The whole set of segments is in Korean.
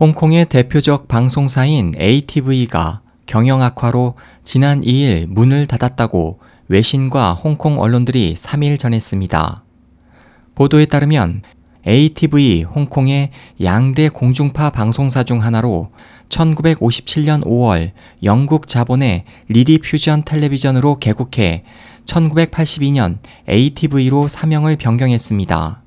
홍콩의 대표적 방송사인 ATV가 경영 악화로 지난 2일 문을 닫았다고 외신과 홍콩 언론들이 3일 전했습니다. 보도에 따르면 ATV 홍콩의 양대 공중파 방송사 중 하나로 1957년 5월 영국 자본의 리디 퓨전 텔레비전으로 개국해 1982년 ATV로 사명을 변경했습니다.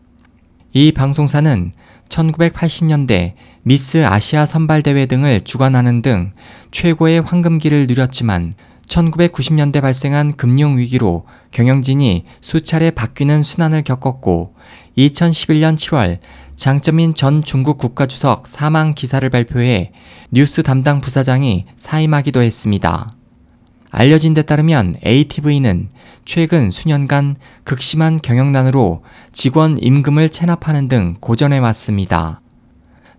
이 방송사는 1980년대 미스 아시아 선발대회 등을 주관하는 등 최고의 황금기를 누렸지만 1990년대 발생한 금융위기로 경영진이 수차례 바뀌는 순환을 겪었고 2011년 7월 장점인 전 중국 국가주석 사망 기사를 발표해 뉴스 담당 부사장이 사임하기도 했습니다. 알려진 데 따르면 ATV는 최근 수년간 극심한 경영난으로 직원 임금을 체납하는 등 고전해 왔습니다.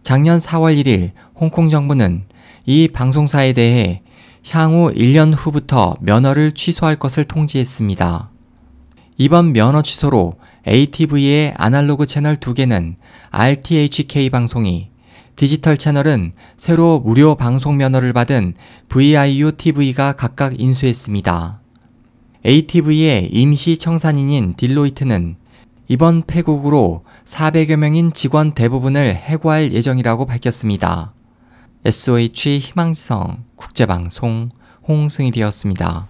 작년 4월 1일 홍콩 정부는 이 방송사에 대해 향후 1년 후부터 면허를 취소할 것을 통지했습니다. 이번 면허 취소로 ATV의 아날로그 채널 2개는 RTHK 방송이, 디지털 채널은 새로 무료 방송 면허를 받은 VIU TV가 각각 인수했습니다. ATV의 임시 청산인인 딜로이트는 이번 폐국으로 400여 명인 직원 대부분을 해고할 예정이라고 밝혔습니다. SOH 희망성 국제방송 홍승일이었습니다.